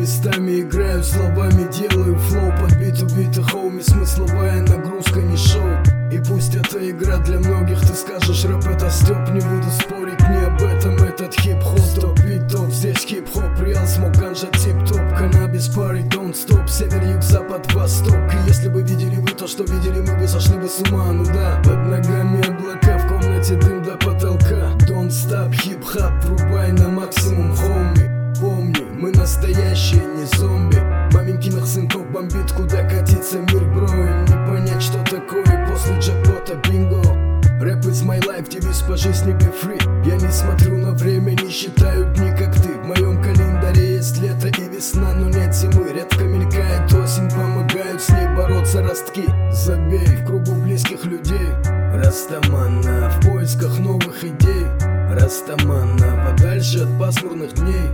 местами играю словами Делаю флоу. Под бит убитых хоуми Смысловая нагрузка не шоу. И пусть это игра для многих Ты скажешь рэп это стёб Не буду спорить не об этом Этот хип-хоп. Top beat top Здесь хип-хоп real smoke ганжа тип-топ Каннабис party don't stop Север, юг, запад, восток. И если бы видели вы то, что видели мы бы Сошли бы с ума, ну да не зомби. Маменькиных сынков бомбит, куда катится мир, бро не понять, что такое. После джекпота бинго. Рэп is my life, девиз по жизни be free. Я не смотрю на время, не считаю дни, как ты. В моем календаре есть лето и весна, но нет зимы. Редко мелькает осень, помогают с ней бороться ростки. Забей в кругу близких людей. Растамана в поисках новых идей. Растамана подальше от пасмурных дней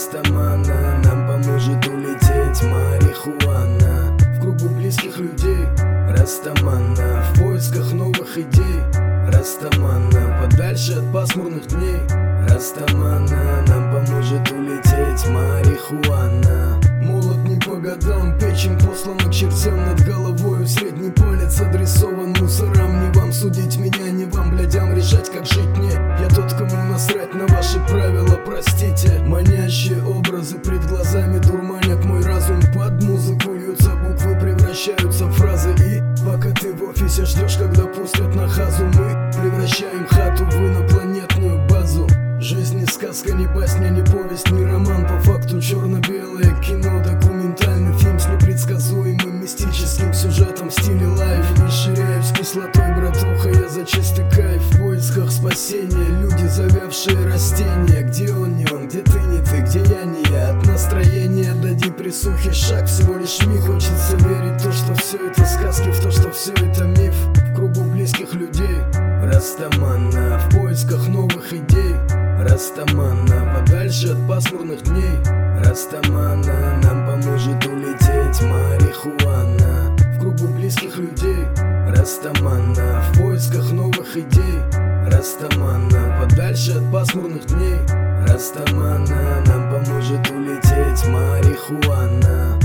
Растамана нам поможет улететь марихуана. В кругу близких людей Растамана в поисках новых идей Растамана подальше от пасмурных дней Растамана нам поможет улететь марихуана. Молот не по годам, печень послана к чертям. Над головой Средний палец адресован мусорам. Не вам судить меня, не вам, блядям, решать, как жить ты в офисе ждешь, когда пустят на хазу. Мы превращаем хату в инопланетную базу. Жизнь не сказка, не басня, не повесть, не роман. По факту черно-белое кино, документальный фильм С непредсказуемым мистическим сюжетом в стиле лайф. Не ширяюсь кислотой, братуха, я за чистый кайф. В поисках спасения, люди завявшие растения. Где он, не он, где ты, не ты, где я, не я. От настроения до депрессухи шаг, всего лишь миг. Хочется Растамана подальше от пасмурных дней. Растамана нам поможет улететь марихуана. В кругу близких людей. Растамана в поисках новых идей. Растамана подальше от пасмурных дней. Растамана нам поможет улететь марихуана